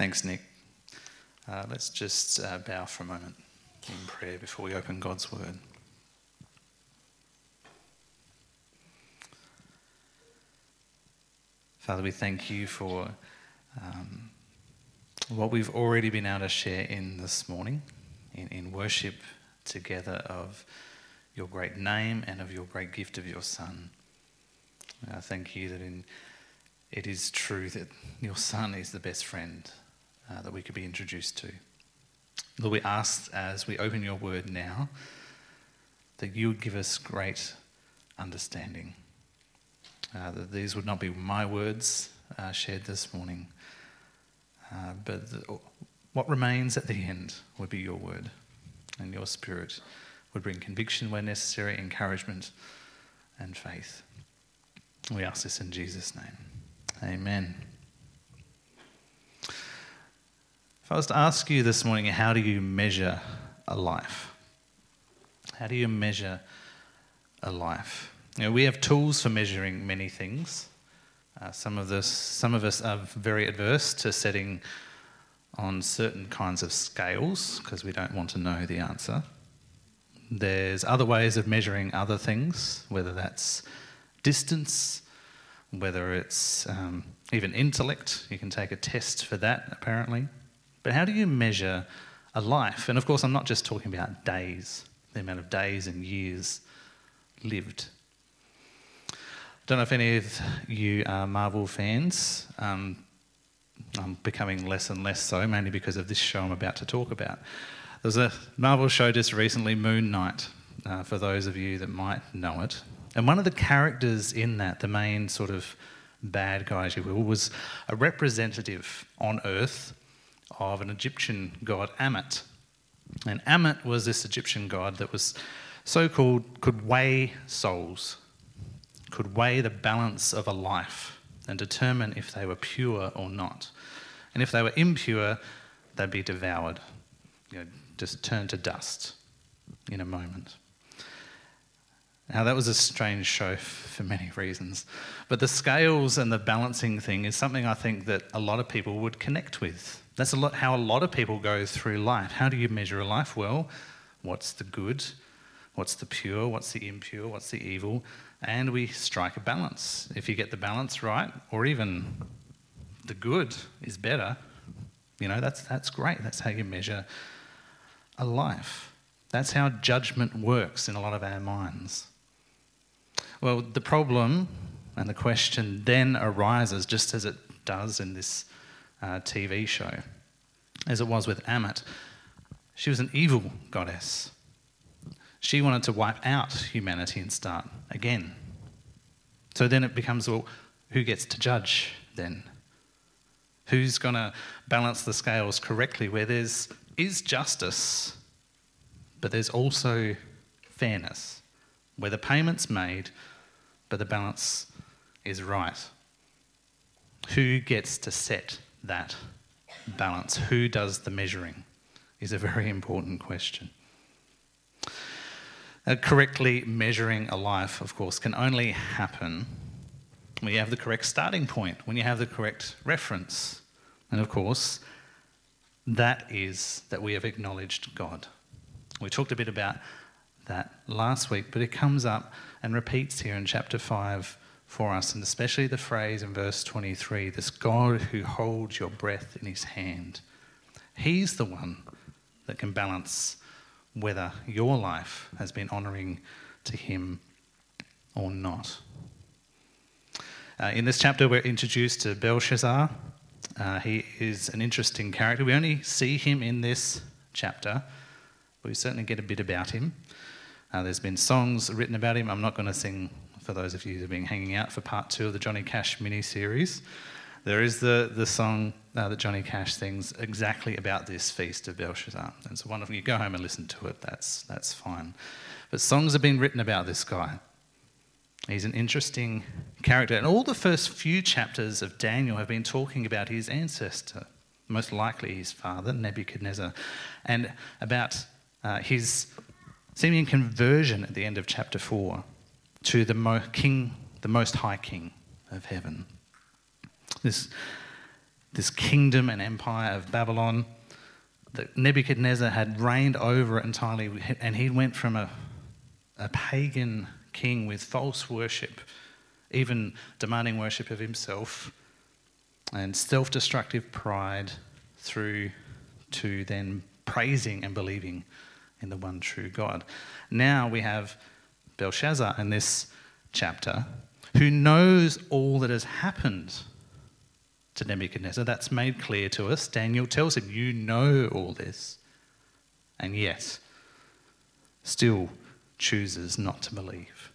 Thanks, Nick. Uh, let's just uh, bow for a moment in prayer before we open God's Word. Father, we thank you for um, what we've already been able to share in this morning, in, in worship together of your great name and of your great gift of your Son. I thank you that in, it is true that your Son is the best friend uh, that we could be introduced to. Lord, we ask as we open your word now that you would give us great understanding. Uh, that these would not be my words uh, shared this morning, uh, but the, what remains at the end would be your word, and your spirit would bring conviction where necessary, encouragement, and faith. We ask this in Jesus' name. Amen. I was to ask you this morning, how do you measure a life? How do you measure a life? You know, we have tools for measuring many things. Uh, some of this, some of us are very adverse to setting on certain kinds of scales because we don't want to know the answer. There's other ways of measuring other things, whether that's distance, whether it's um, even intellect. You can take a test for that, apparently. But how do you measure a life? And of course, I'm not just talking about days, the amount of days and years lived. I don't know if any of you are Marvel fans. Um, I'm becoming less and less so, mainly because of this show I'm about to talk about. There's a Marvel show just recently, Moon Knight, uh, for those of you that might know it. And one of the characters in that, the main sort of bad guy, if you will, was a representative on Earth of an Egyptian god, Ammit. And Ammit was this Egyptian god that was so called, could weigh souls, could weigh the balance of a life and determine if they were pure or not. And if they were impure, they'd be devoured, you know, just turned to dust in a moment. Now, that was a strange show for many reasons. But the scales and the balancing thing is something I think that a lot of people would connect with. That's a lot, how a lot of people go through life. How do you measure a life? Well, what's the good? What's the pure? What's the impure? What's the evil? And we strike a balance. If you get the balance right, or even the good is better, you know, that's, that's great. That's how you measure a life. That's how judgment works in a lot of our minds. Well, the problem and the question then arises, just as it does in this uh, TV show, as it was with Ammit. She was an evil goddess. She wanted to wipe out humanity and start again. So then it becomes well, who gets to judge then? Who's going to balance the scales correctly where there's is justice, but there's also fairness, where the payment's made but the balance is right. Who gets to set that balance? Who does the measuring? Is a very important question. Uh, correctly measuring a life, of course, can only happen when you have the correct starting point, when you have the correct reference. And of course, that is that we have acknowledged God. We talked a bit about that last week, but it comes up and repeats here in chapter 5 for us, and especially the phrase in verse 23 this God who holds your breath in his hand. He's the one that can balance whether your life has been honouring to him or not. Uh, in this chapter, we're introduced to Belshazzar. Uh, he is an interesting character. We only see him in this chapter, but we certainly get a bit about him. Uh, there's been songs written about him. I'm not going to sing for those of you who've been hanging out for part two of the Johnny Cash mini series. There is the, the song uh, that Johnny Cash sings exactly about this feast of Belshazzar. And so wonderful. You go home and listen to it, that's, that's fine. But songs have been written about this guy. He's an interesting character. And all the first few chapters of Daniel have been talking about his ancestor, most likely his father, Nebuchadnezzar, and about uh, his seeming conversion at the end of chapter 4 to the mo- king, the most high king of heaven. This this kingdom and empire of Babylon that Nebuchadnezzar had reigned over it entirely, and he went from a, a pagan king with false worship, even demanding worship of himself, and self destructive pride, through to then praising and believing in the one true God. Now we have Belshazzar in this chapter who knows all that has happened to Nebuchadnezzar. That's made clear to us. Daniel tells him, You know all this. And yet, still chooses not to believe.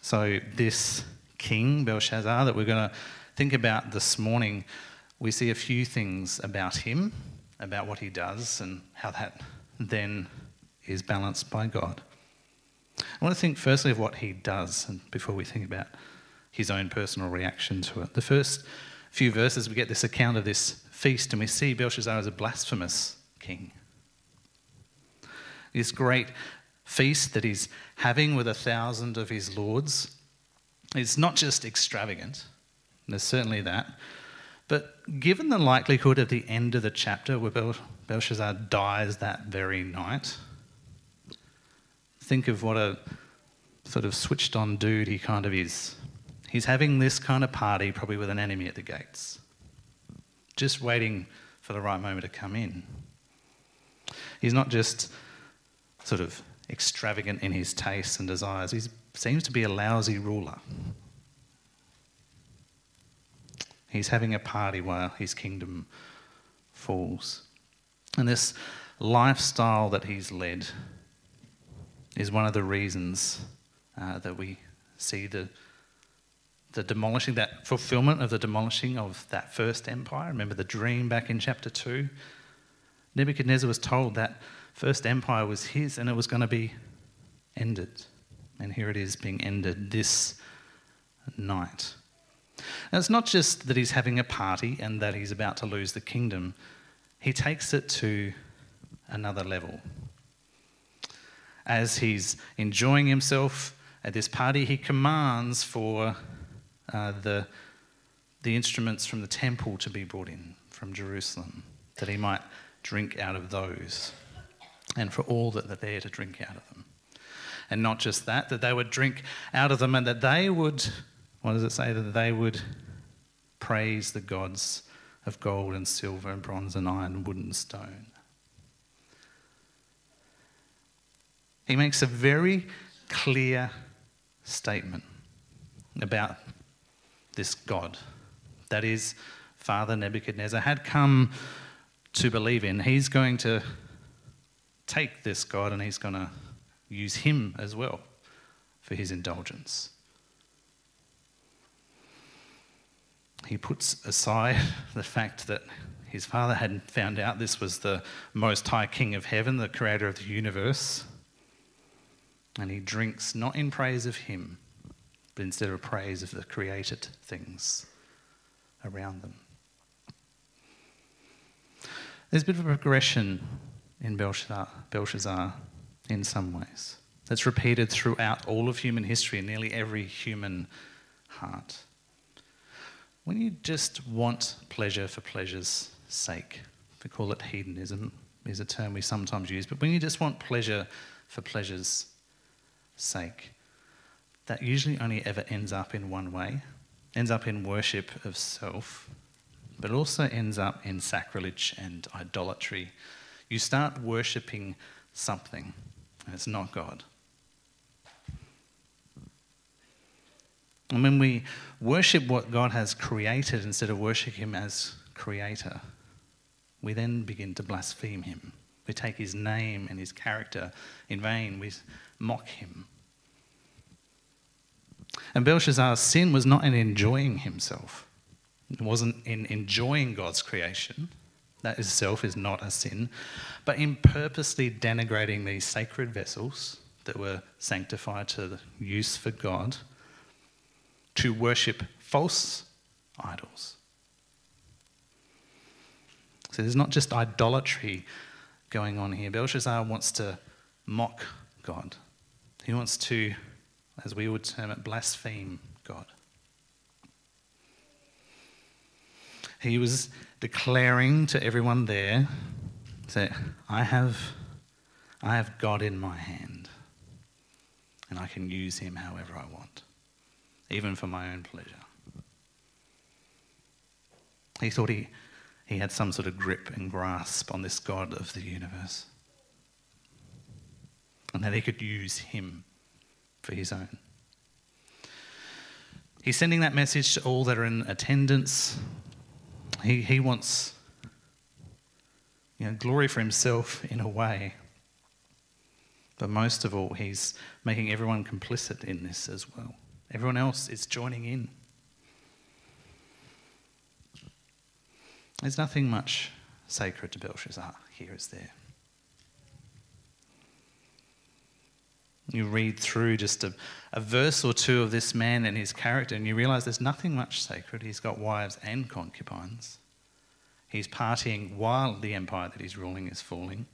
So, this king, Belshazzar, that we're going to think about this morning, we see a few things about him, about what he does, and how that then is balanced by God. I want to think firstly of what he does and before we think about his own personal reaction to it. The first few verses, we get this account of this feast, and we see Belshazzar as a blasphemous king. This great feast that he's having with a thousand of his lords is not just extravagant, there's certainly that, but given the likelihood of the end of the chapter where Belshazzar dies that very night, think of what a sort of switched on dude he kind of is. He's having this kind of party, probably with an enemy at the gates, just waiting for the right moment to come in. He's not just sort of extravagant in his tastes and desires, he seems to be a lousy ruler. He's having a party while his kingdom falls. And this lifestyle that he's led is one of the reasons uh, that we see the, the demolishing, that fulfillment of the demolishing of that first empire. Remember the dream back in chapter 2? Nebuchadnezzar was told that first empire was his and it was going to be ended. And here it is being ended this night. Now, it's not just that he's having a party and that he's about to lose the kingdom, he takes it to another level as he's enjoying himself at this party, he commands for uh, the, the instruments from the temple to be brought in from Jerusalem, that he might drink out of those, and for all that are there to drink out of them. And not just that, that they would drink out of them and that they would, what does it say, that they would praise the gods of gold and silver and bronze and iron, and wood and stone. He makes a very clear statement about this God. That is, Father Nebuchadnezzar had come to believe in. He's going to take this God and he's going to use him as well for his indulgence. He puts aside the fact that his father had found out this was the most high king of heaven, the creator of the universe, and he drinks not in praise of him, but instead of praise of the created things around them. There's a bit of a progression in Belshazzar, Belshazzar in some ways that's repeated throughout all of human history in nearly every human heart. When you just want pleasure for pleasure's sake, we call it hedonism, is a term we sometimes use, but when you just want pleasure for pleasure's sake. That usually only ever ends up in one way ends up in worship of self, but also ends up in sacrilege and idolatry. You start worshipping something, and it's not God. And when we worship what God has created instead of worshiping Him as Creator, we then begin to blaspheme Him. We take His name and His character in vain. We mock him. And Belshazzar's sin was not in enjoying himself, it wasn't in enjoying God's creation. That itself is not a sin, but in purposely denigrating these sacred vessels that were sanctified to use for God to worship false idols. So there's not just idolatry going on here. Belshazzar wants to mock God. He wants to, as we would term it, blaspheme God. he was declaring to everyone there that I have, I have God in my hand and I can use him however I want, even for my own pleasure. He thought he, he had some sort of grip and grasp on this God of the universe and that he could use him for his own. He's sending that message to all that are in attendance. He, he wants you know, glory for himself in a way. But most of all, he's making everyone complicit in this as well. Everyone else is joining in. There's nothing much sacred to Belshazzar here, is there? You read through just a, a verse or two of this man and his character, and you realize there's nothing much sacred. He's got wives and concubines. He's partying while the empire that he's ruling is falling.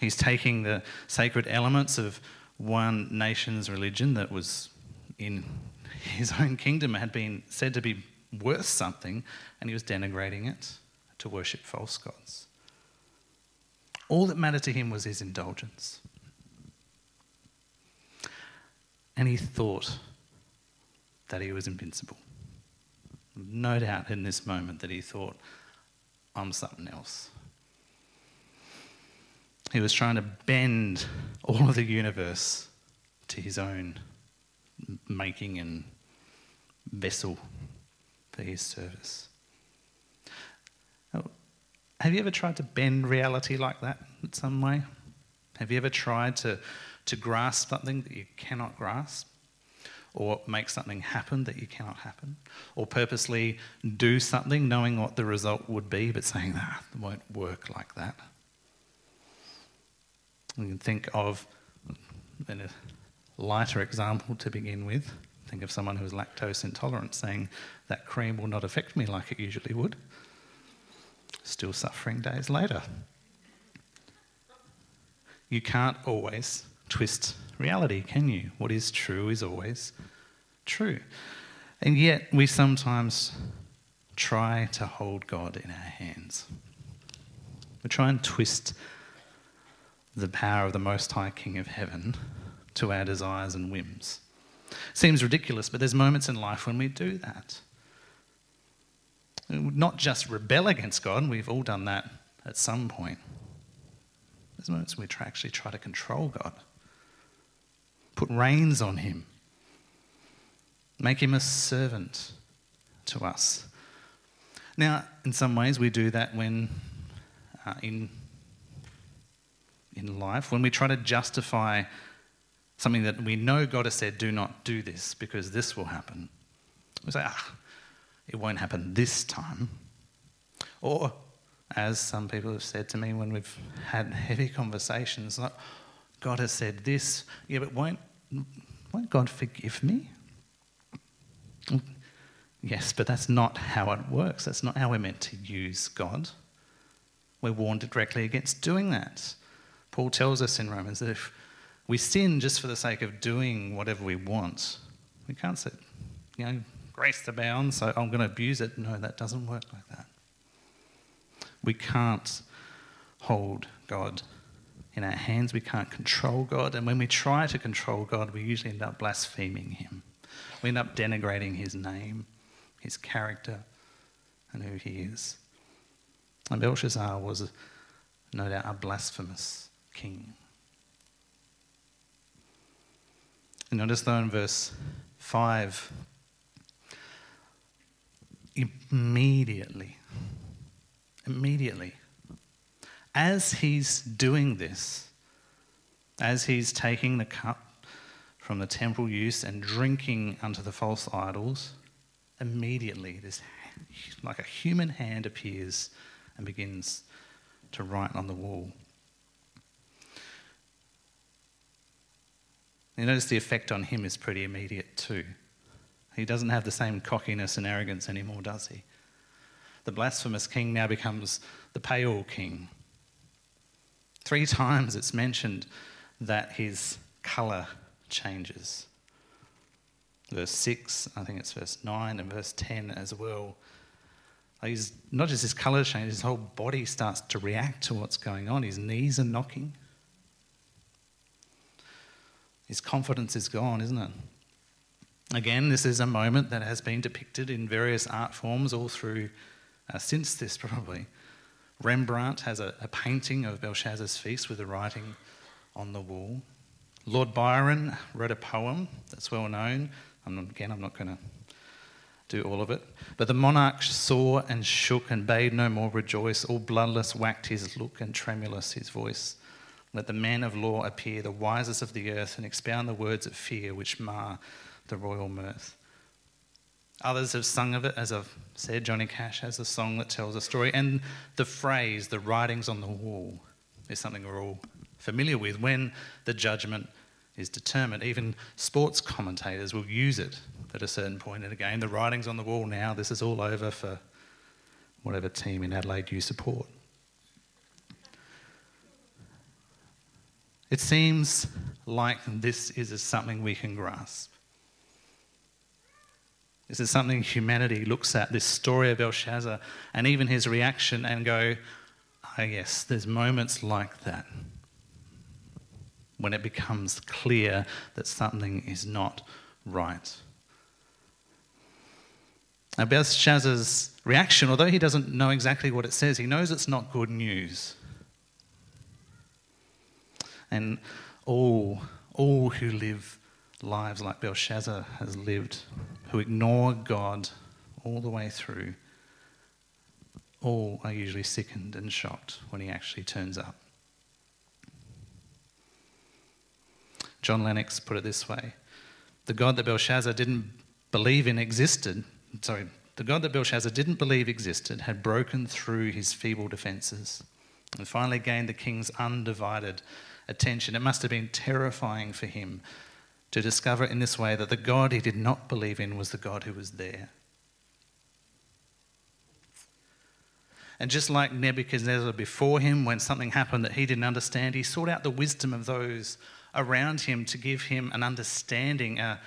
He's taking the sacred elements of one nation's religion that was in his own kingdom, had been said to be worth something, and he was denigrating it to worship false gods. All that mattered to him was his indulgence. And he thought that he was invincible. No doubt in this moment that he thought, I'm something else. He was trying to bend all of the universe to his own making and vessel for his service. Have you ever tried to bend reality like that in some way? Have you ever tried to to grasp something that you cannot grasp, or make something happen that you cannot happen, or purposely do something knowing what the result would be, but saying that ah, won't work like that. We can think of a lighter example to begin with. Think of someone who is lactose intolerant saying that cream will not affect me like it usually would. Still suffering days later. You can't always twist reality, can you? What is true is always true. And yet, we sometimes try to hold God in our hands. We try and twist the power of the Most High King of Heaven to our desires and whims. Seems ridiculous, but there's moments in life when we do that. Not just rebel against God, we've all done that at some point. There's moments when we actually try to control God put reins on him, make him a servant to us. Now, in some ways, we do that when uh, in, in life, when we try to justify something that we know God has said, do not do this because this will happen. We say, ah, it won't happen this time. Or, as some people have said to me when we've had heavy conversations, like, God has said this, yeah, but won't won't God forgive me? Yes, but that's not how it works. That's not how we're meant to use God. We're warned directly against doing that. Paul tells us in Romans that if we sin just for the sake of doing whatever we want, we can't say, you know, grace abounds, so I'm going to abuse it. No, that doesn't work like that. We can't hold God in our hands. We can't control God. And when we try to control God, we usually end up blaspheming Him. We end up denigrating His name, His character, and who He is. And Belshazzar was no doubt a blasphemous king. And notice though in verse 5, immediately, immediately, as he's doing this, as he's taking the cup from the temple use and drinking unto the false idols, immediately this like a human hand appears and begins to write on the wall. You notice the effect on him is pretty immediate too. He doesn't have the same cockiness and arrogance anymore, does he? The blasphemous king now becomes the pale king Three times it's mentioned that his colour changes. Verse 6, I think it's verse 9, and verse 10 as well. He's, not just his colour changes, his whole body starts to react to what's going on. His knees are knocking. His confidence is gone, isn't it? Again, this is a moment that has been depicted in various art forms all through, uh, since this probably. Rembrandt has a, a painting of Belshazzar's feast with the writing on the wall. Lord Byron wrote a poem that's well known. I'm not, again, I'm not going to do all of it. But the monarch saw and shook and bade no more rejoice. All bloodless whacked his look and tremulous his voice. Let the men of law appear, the wisest of the earth, and expound the words of fear which mar the royal mirth. Others have sung of it, as I've said. Johnny Cash has a song that tells a story. And the phrase, the writings on the wall, is something we're all familiar with when the judgment is determined. Even sports commentators will use it at a certain point in a game. The writing's on the wall now, this is all over for whatever team in Adelaide you support. It seems like this is something we can grasp. This is something humanity looks at, this story of Belshazzar, and even his reaction, and go, oh, yes, there's moments like that when it becomes clear that something is not right. Now, Belshazzar's reaction, although he doesn't know exactly what it says, he knows it's not good news. And all, all who live lives like Belshazzar has lived, who ignore God all the way through, all are usually sickened and shocked when he actually turns up. John Lennox put it this way The God that Belshazzar didn't believe in existed, sorry, the God that Belshazzar didn't believe existed had broken through his feeble defenses and finally gained the king's undivided attention. It must have been terrifying for him to discover in this way that the God he did not believe in was the God who was there. And just like Nebuchadnezzar before him, when something happened that he didn't understand, he sought out the wisdom of those around him to give him an understanding, a,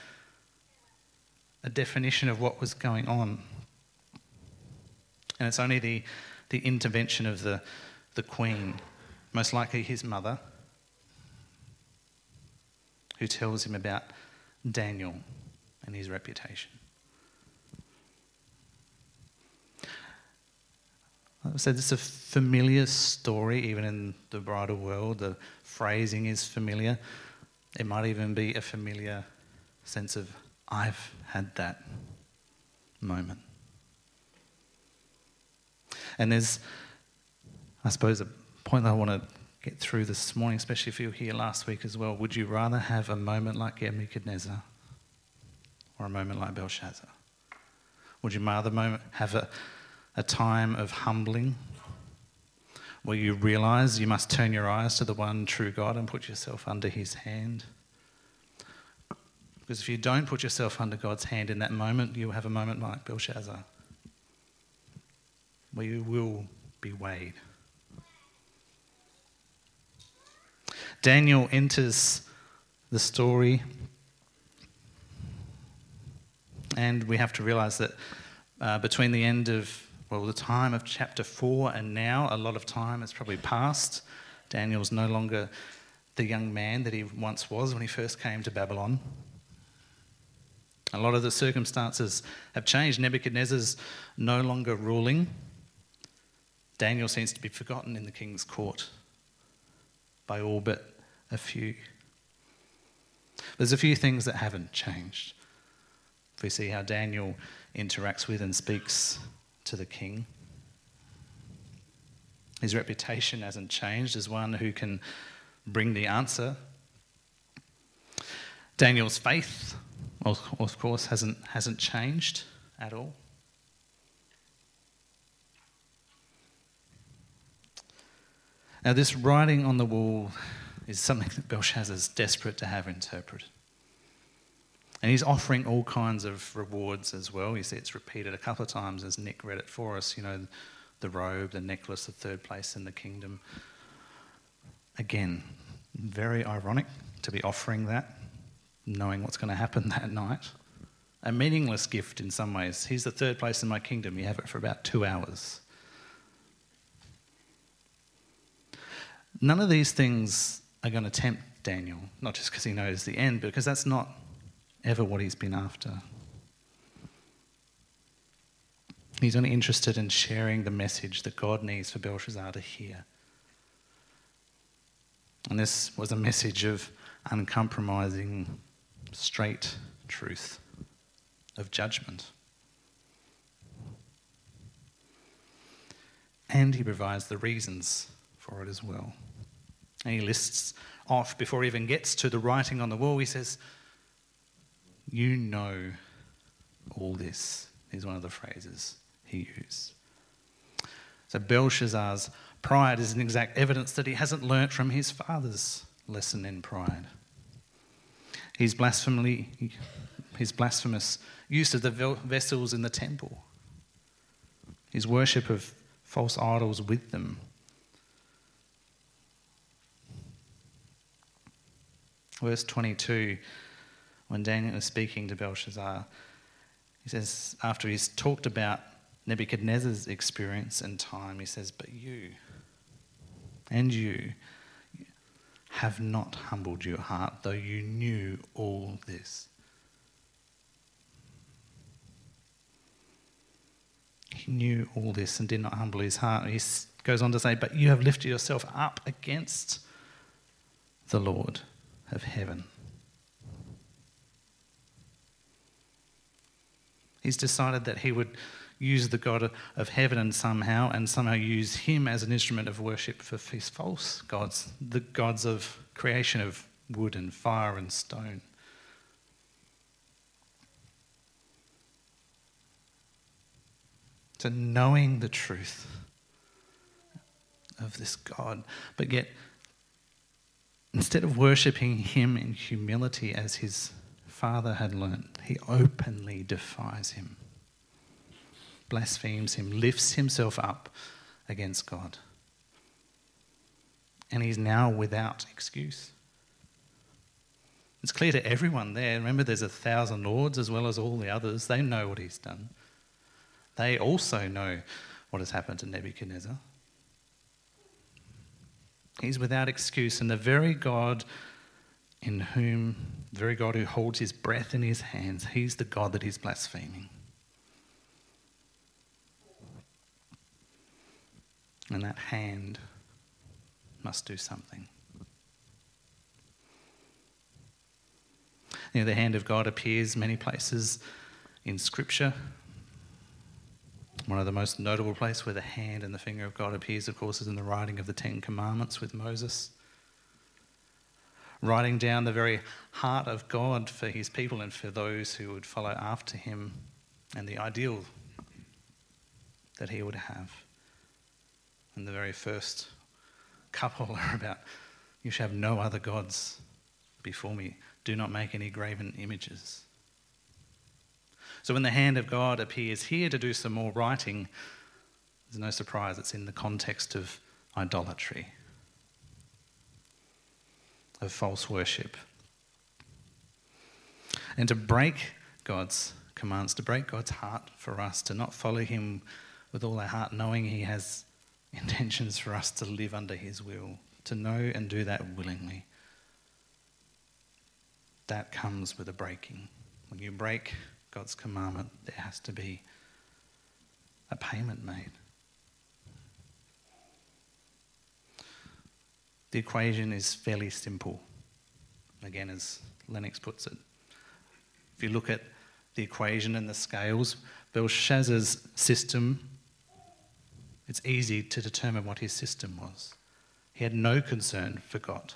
a definition of what was going on. And it's only the, the intervention of the, the queen, most likely his mother, who tells him about Daniel and his reputation. I said it's a familiar story, even in the bridal world. The phrasing is familiar. It might even be a familiar sense of, I've had that moment. And there's, I suppose, a point that I want to get through this morning, especially if you were here last week as well. Would you rather have a moment like Nebuchadnezzar or a moment like Belshazzar? Would you rather have a, a time of humbling where you realize you must turn your eyes to the one true God and put yourself under his hand? Because if you don't put yourself under God's hand in that moment, you'll have a moment like Belshazzar where you will be weighed. Daniel enters the story, and we have to realize that uh, between the end of, well, the time of chapter 4 and now, a lot of time has probably passed. Daniel's no longer the young man that he once was when he first came to Babylon. A lot of the circumstances have changed. Nebuchadnezzar's no longer ruling. Daniel seems to be forgotten in the king's court by all but a few. There's a few things that haven't changed. If we see how Daniel interacts with and speaks to the king, his reputation hasn't changed as one who can bring the answer. Daniel's faith, of course, hasn't, hasn't changed at all. Now, this writing on the wall is something that Belshazzar is desperate to have interpreted. And he's offering all kinds of rewards as well. You see, it's repeated a couple of times as Nick read it for us. You know, the robe, the necklace, the third place in the kingdom. Again, very ironic to be offering that, knowing what's going to happen that night. a meaningless gift in some ways. He's the third place in my kingdom. You have it for about two hours. None of these things are going to tempt Daniel, not just because he knows the end, but because that's not ever what he's been after. He's only interested in sharing the message that God needs for Belshazzar to hear. And this was a message of uncompromising, straight truth, of judgment. And he provides the reasons for it as well. And he lists off, before he even gets to the writing on the wall, he says, You know all this, is one of the phrases he used. So Belshazzar's pride is an exact evidence that he hasn't learnt from his father's lesson in pride. His, his blasphemous use of the vessels in the temple, his worship of false idols with them. Verse 22, when Daniel is speaking to Belshazzar, he says, after he's talked about Nebuchadnezzar's experience and time, he says, But you and you have not humbled your heart, though you knew all this. He knew all this and did not humble his heart. He goes on to say, But you have lifted yourself up against the Lord of heaven. He's decided that he would use the God of heaven and somehow, and somehow use him as an instrument of worship for his false gods, the gods of creation of wood and fire and stone. So, knowing the truth of this God, but yet, instead of worshipping him in humility as his father had learnt, he openly defies him blasphemes him, lifts himself up against God. And he's now without excuse. It's clear to everyone there. Remember, there's a thousand lords as well as all the others. They know what he's done. They also know what has happened to Nebuchadnezzar. He's without excuse, and the very God in whom, the very God who holds his breath in his hands, he's the God that he's blaspheming. And that hand must do something. You know, the hand of God appears many places in Scripture. One of the most notable places where the hand and the finger of God appears, of course, is in the writing of the Ten Commandments with Moses. Writing down the very heart of God for his people and for those who would follow after him and the ideal that he would have. And the very first couple are about you shall have no other gods before me. Do not make any graven images. So when the hand of God appears here to do some more writing, there's no surprise it's in the context of idolatry, of false worship. And to break God's commands, to break God's heart for us, to not follow Him with all our heart, knowing He has intentions for us to live under His will, to know and do that willingly. That comes with a breaking. When you break God's commandment, there has to be a payment made. The equation is fairly simple, again, as Lennox puts it. If you look at the equation and the scales, Belshazzar's system it's easy to determine what his system was. He had no concern for God,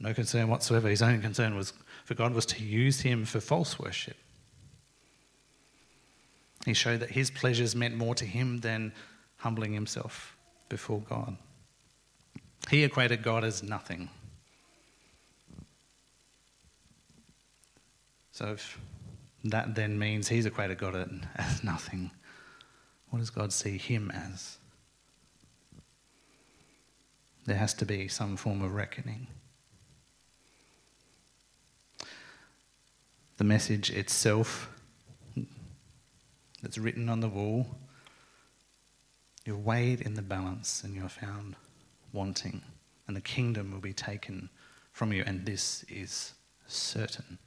no concern whatsoever. His only concern was for God was to use him for false worship. He showed that his pleasures meant more to him than humbling himself before God. He equated God as nothing. So if that then means he's equated God as nothing, what does God see him as? There has to be some form of reckoning. The message itself that's written on the wall. You're weighed in the balance and you're found wanting, and the kingdom will be taken from you, and this is certain.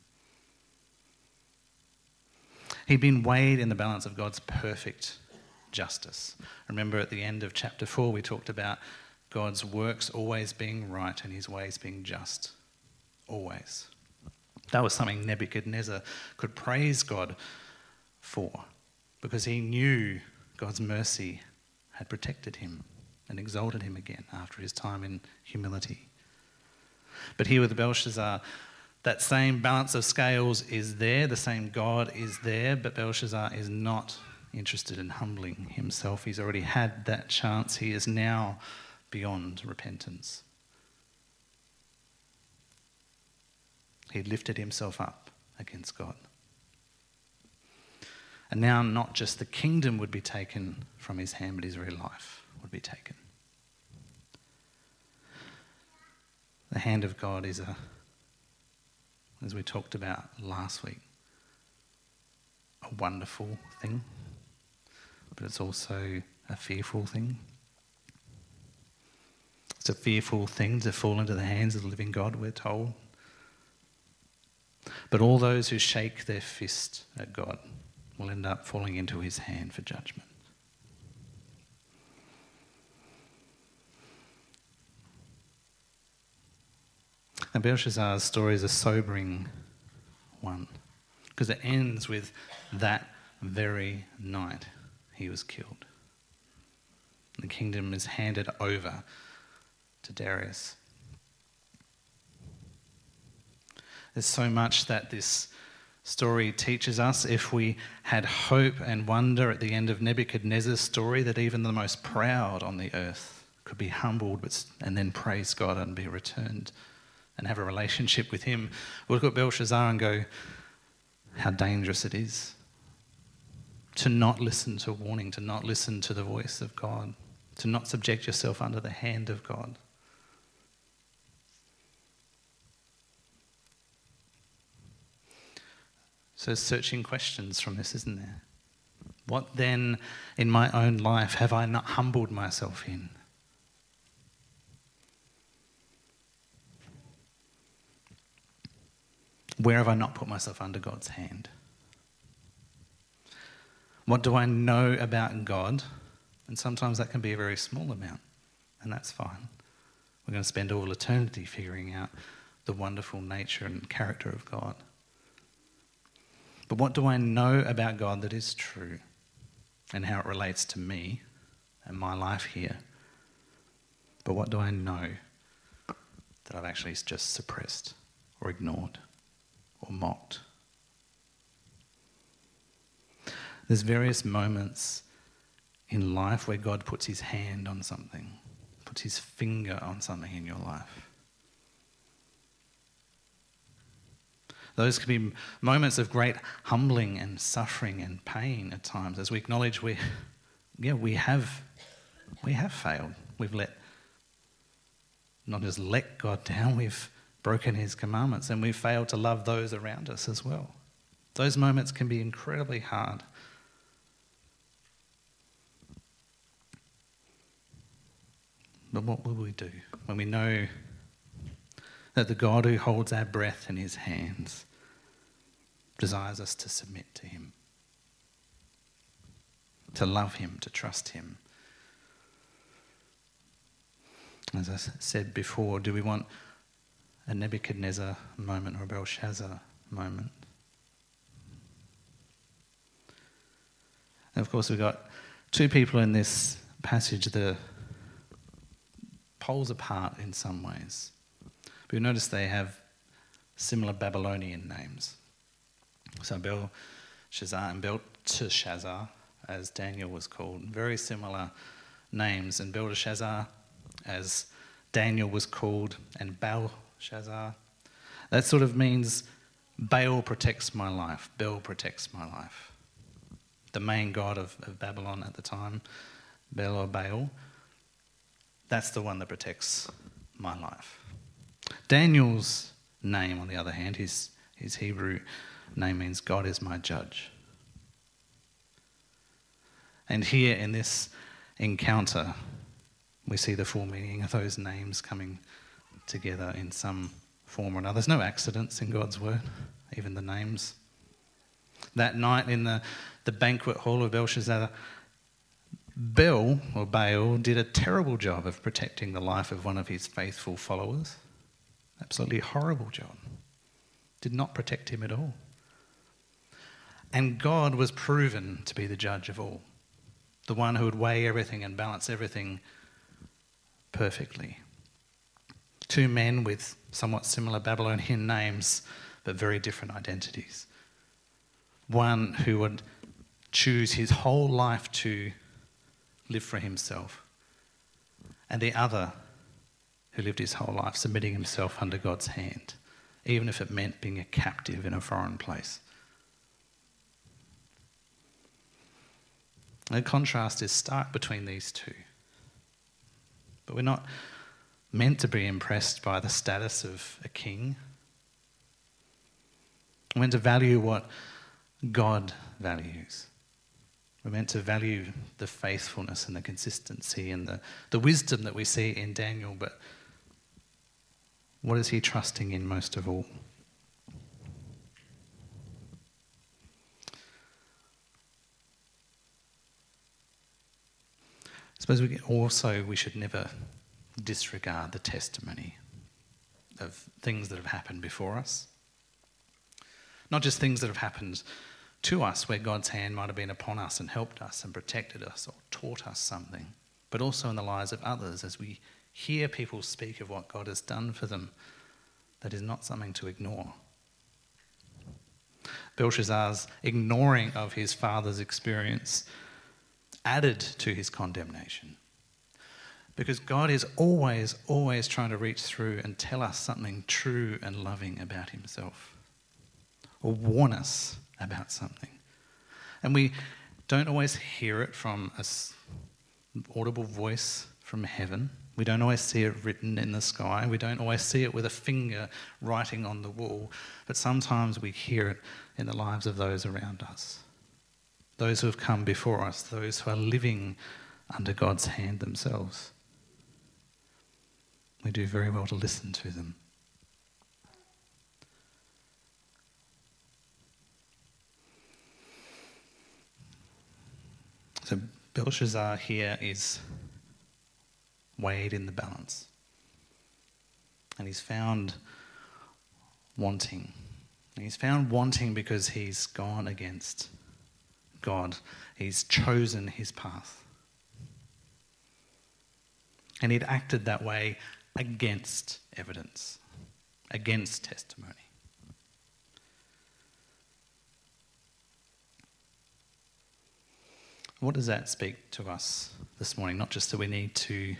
He'd been weighed in the balance of God's perfect justice. Remember at the end of chapter 4, we talked about God's works always being right and his ways being just. Always. That was something Nebuchadnezzar could praise God for because he knew God's mercy had protected him and exalted him again after his time in humility. But here with Belshazzar, that same balance of scales is there, the same God is there, but Belshazzar is not interested in humbling himself. He's already had that chance. He is now beyond repentance. He lifted himself up against God. And now, not just the kingdom would be taken from his hand, but his very life would be taken. The hand of God is a, as we talked about last week, a wonderful thing, but it's also a fearful thing. It's a fearful thing to fall into the hands of the living God, we're told. But all those who shake their fist at God will end up falling into his hand for judgment. And Belshazzar's story is a sobering one because it ends with that very night he was killed. The kingdom is handed over to Darius. There's so much that this story teaches us. If we had hope and wonder at the end of Nebuchadnezzar's story, that even the most proud on the earth could be humbled and then praise God and be returned and have a relationship with Him. we look at Belshazzar and go, how dangerous it is to not listen to warning, to not listen to the voice of God, to not subject yourself under the hand of God. So, searching questions from this, isn't there? What then in my own life have I not humbled myself in? Where have I not put myself under God's hand? What do I know about God? And sometimes that can be a very small amount, and that's fine. We're going to spend all eternity figuring out the wonderful nature and character of God. But what do I know about God that is true and how it relates to me and my life here? But what do I know that I've actually just suppressed or ignored? or mocked. There's various moments in life where God puts his hand on something, puts his finger on something in your life. Those can be moments of great humbling and suffering and pain at times as we acknowledge we, yeah, we have, we have failed. We've let, not just let God down, we've broken his commandments and we've failed to love those around us as well. Those moments can be incredibly hard. But what will we do when we know that the God who holds our breath in his hands desires us to submit to him, to love him, to trust him? As I said before, do we want a Nebuchadnezzar moment or a Belshazzar moment. And of course, we've got two people in this passage that poles apart in some ways. But you notice they have similar Babylonian names. So Belshazzar and Belteshazzar, as Daniel was called, very similar names. And Belteshazzar, as Daniel was called, and Bel Shazar. That sort of means Baal protects my life, Bel protects my life. The main god of, of Babylon at the time, Bel or Baal, that's the one that protects my life. Daniel's name, on the other hand, his, his Hebrew name means God is my judge. And here in this encounter, we see the full meaning of those names coming together in some form or another. There's no accidents in God's word, even the names. That night in the, the banquet hall of Belshazzar, Bel, or Baal, did a terrible job of protecting the life of one of his faithful followers. Absolutely horrible job. Did not protect him at all. And God was proven to be the judge of all, the one who would weigh everything and balance everything perfectly. Two men with somewhat similar Babylonian names, but very different identities. One who would choose his whole life to live for himself, and the other who lived his whole life submitting himself under God's hand, even if it meant being a captive in a foreign place. The contrast is stark between these two. But we're not meant to be impressed by the status of a king. We're meant to value what God values. We're meant to value the faithfulness and the consistency and the, the wisdom that we see in Daniel, but what is he trusting in most of all? Suppose we also we should never disregard the testimony of things that have happened before us. Not just things that have happened to us where God's hand might have been upon us and helped us and protected us or taught us something, but also in the lives of others as we hear people speak of what God has done for them. That is not something to ignore. Belshazzar's ignoring of his father's experience added to his condemnation. Because God is always, always trying to reach through and tell us something true and loving about himself, or warn us about something. And we don't always hear it from an audible voice from heaven. We don't always see it written in the sky. We don't always see it with a finger writing on the wall. But sometimes we hear it in the lives of those around us those who have come before us, those who are living under God's hand themselves. We do very well to listen to them. So Belshazzar here is weighed in the balance. And he's found wanting. And he's found wanting because he's gone against God. He's chosen his path. And he'd acted that way against evidence, against testimony. What does that speak to us this morning? Not just that we need to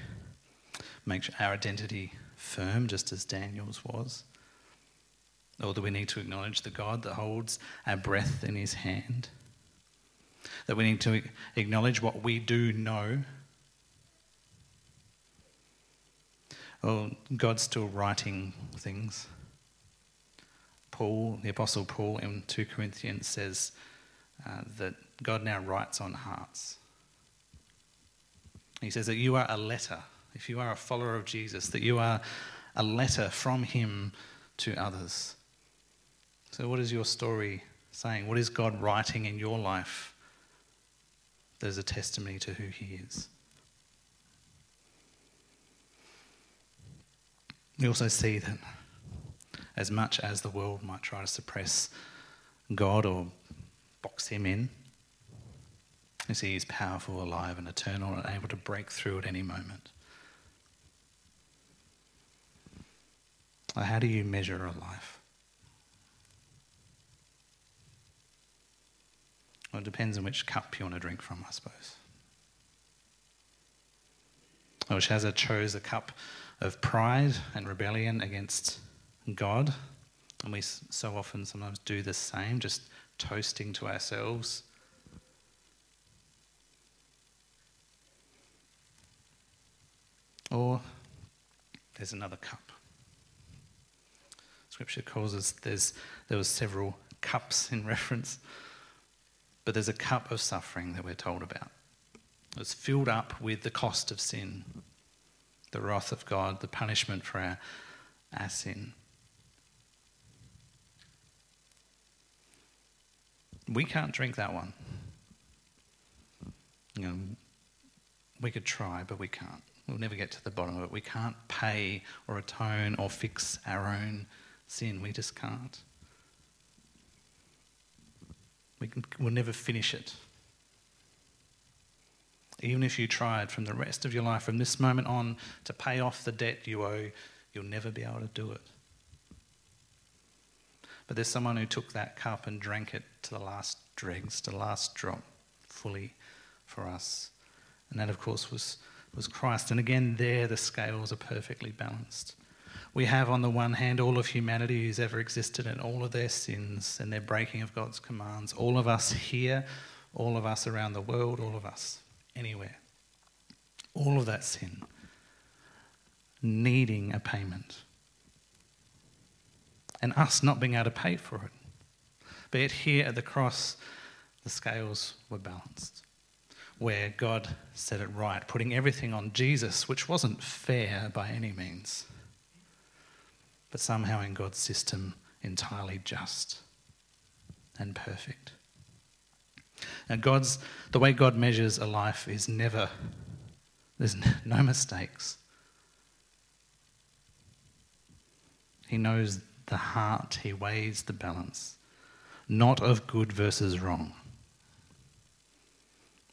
make our identity firm, just as Daniel's was, or that we need to acknowledge the God that holds our breath in his hand that we need to acknowledge what we do know. Well, God's still writing things. Paul, the Apostle Paul in 2 Corinthians says uh, that God now writes on hearts. He says that you are a letter, if you are a follower of Jesus, that you are a letter from Him to others. So, what is your story saying? What is God writing in your life there's a testimony to who he is. We also see that as much as the world might try to suppress God or box him in, we see he's powerful, alive, and eternal and able to break through at any moment. How do you measure a life? Well, it depends on which cup you want to drink from, I suppose. Belshazzar chose a cup of pride and rebellion against God. And we so often sometimes do the same, just toasting to ourselves. Or there's another cup. Scripture calls us there's there was several cups in reference. But there's a cup of suffering that we're told about. It's filled up with the cost of sin, the wrath of God, the punishment for our, our sin. We can't drink that one. You know, we could try, but we can't. We'll never get to the bottom of it. We can't pay or atone or fix our own sin. We just can't. We can, we'll never finish it. Even if you tried from the rest of your life, from this moment on, to pay off the debt you owe, you'll never be able to do it. But there's someone who took that cup and drank it to the last dregs, to the last drop, fully for us. And that, of course, was, was Christ. And again, there the scales are perfectly balanced. We have, on the one hand, all of humanity who's ever existed and all of their sins and their breaking of God's commands. All of us here, all of us around the world, all of us anywhere. All of that sin needing a payment and us not being able to pay for it. But yet, here at the cross, the scales were balanced, where God set it right, putting everything on Jesus, which wasn't fair by any means, but somehow in God's system, entirely just and perfect. And God's the way God measures a life is never there's no mistakes. He knows the heart, he weighs the balance, not of good versus wrong.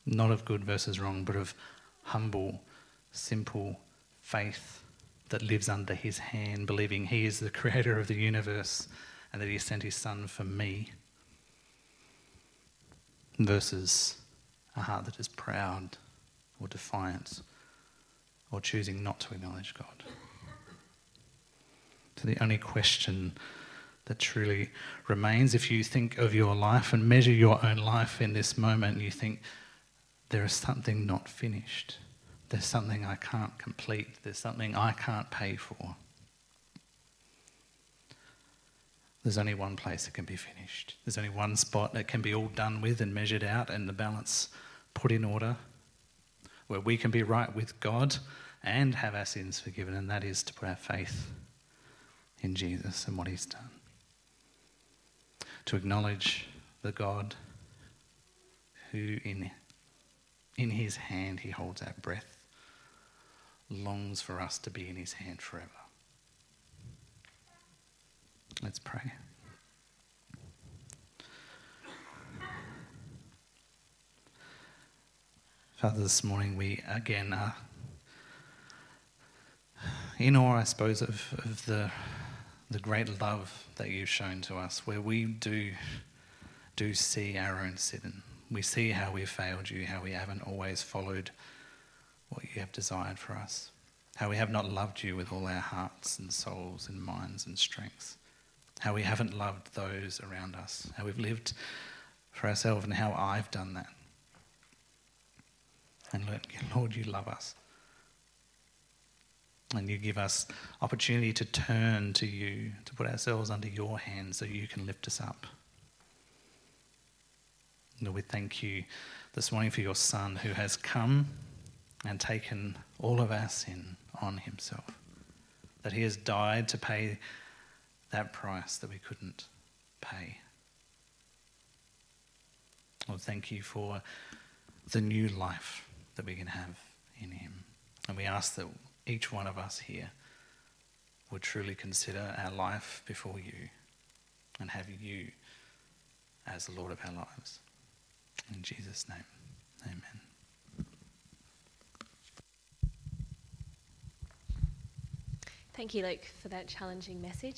Not of good versus wrong, but of humble, simple faith that lives under his hand, believing he is the creator of the universe and that he sent his son for me, versus a heart that is proud or defiant or choosing not to acknowledge God. So the only question that truly remains, if you think of your life and measure your own life in this moment, you think, there is something not finished. There's something I can't complete. There's something I can't pay for. There's only one place it can be finished. There's only one spot that can be all done with and measured out and the balance put in order where we can be right with God and have our sins forgiven, and that is to put our faith in Jesus and what he's done. To acknowledge the God who, in, in his hand, he holds our breath, longs for us to be in his hand forever. Let's pray. Father, this morning we again are in awe, I suppose, of, of the the great love that you've shown to us, where we do, do see our own sin. We see how we've failed you, how we haven't always followed what you have desired for us, how we have not loved you with all our hearts and souls and minds and strengths, how we haven't loved those around us, how we've lived for ourselves, and how I've done that. And Lord, you love us. And you give us opportunity to turn to you, to put ourselves under your hands so you can lift us up. Lord, we thank you this morning for your Son who has come and taken all of our sin on himself. That he has died to pay that price that we couldn't pay. Lord, thank you for the new life that we can have in him. And we ask that each one of us here would truly consider our life before you and have you as the Lord of our lives. In Jesus' name, amen. Thank you, Luke, for that challenging message.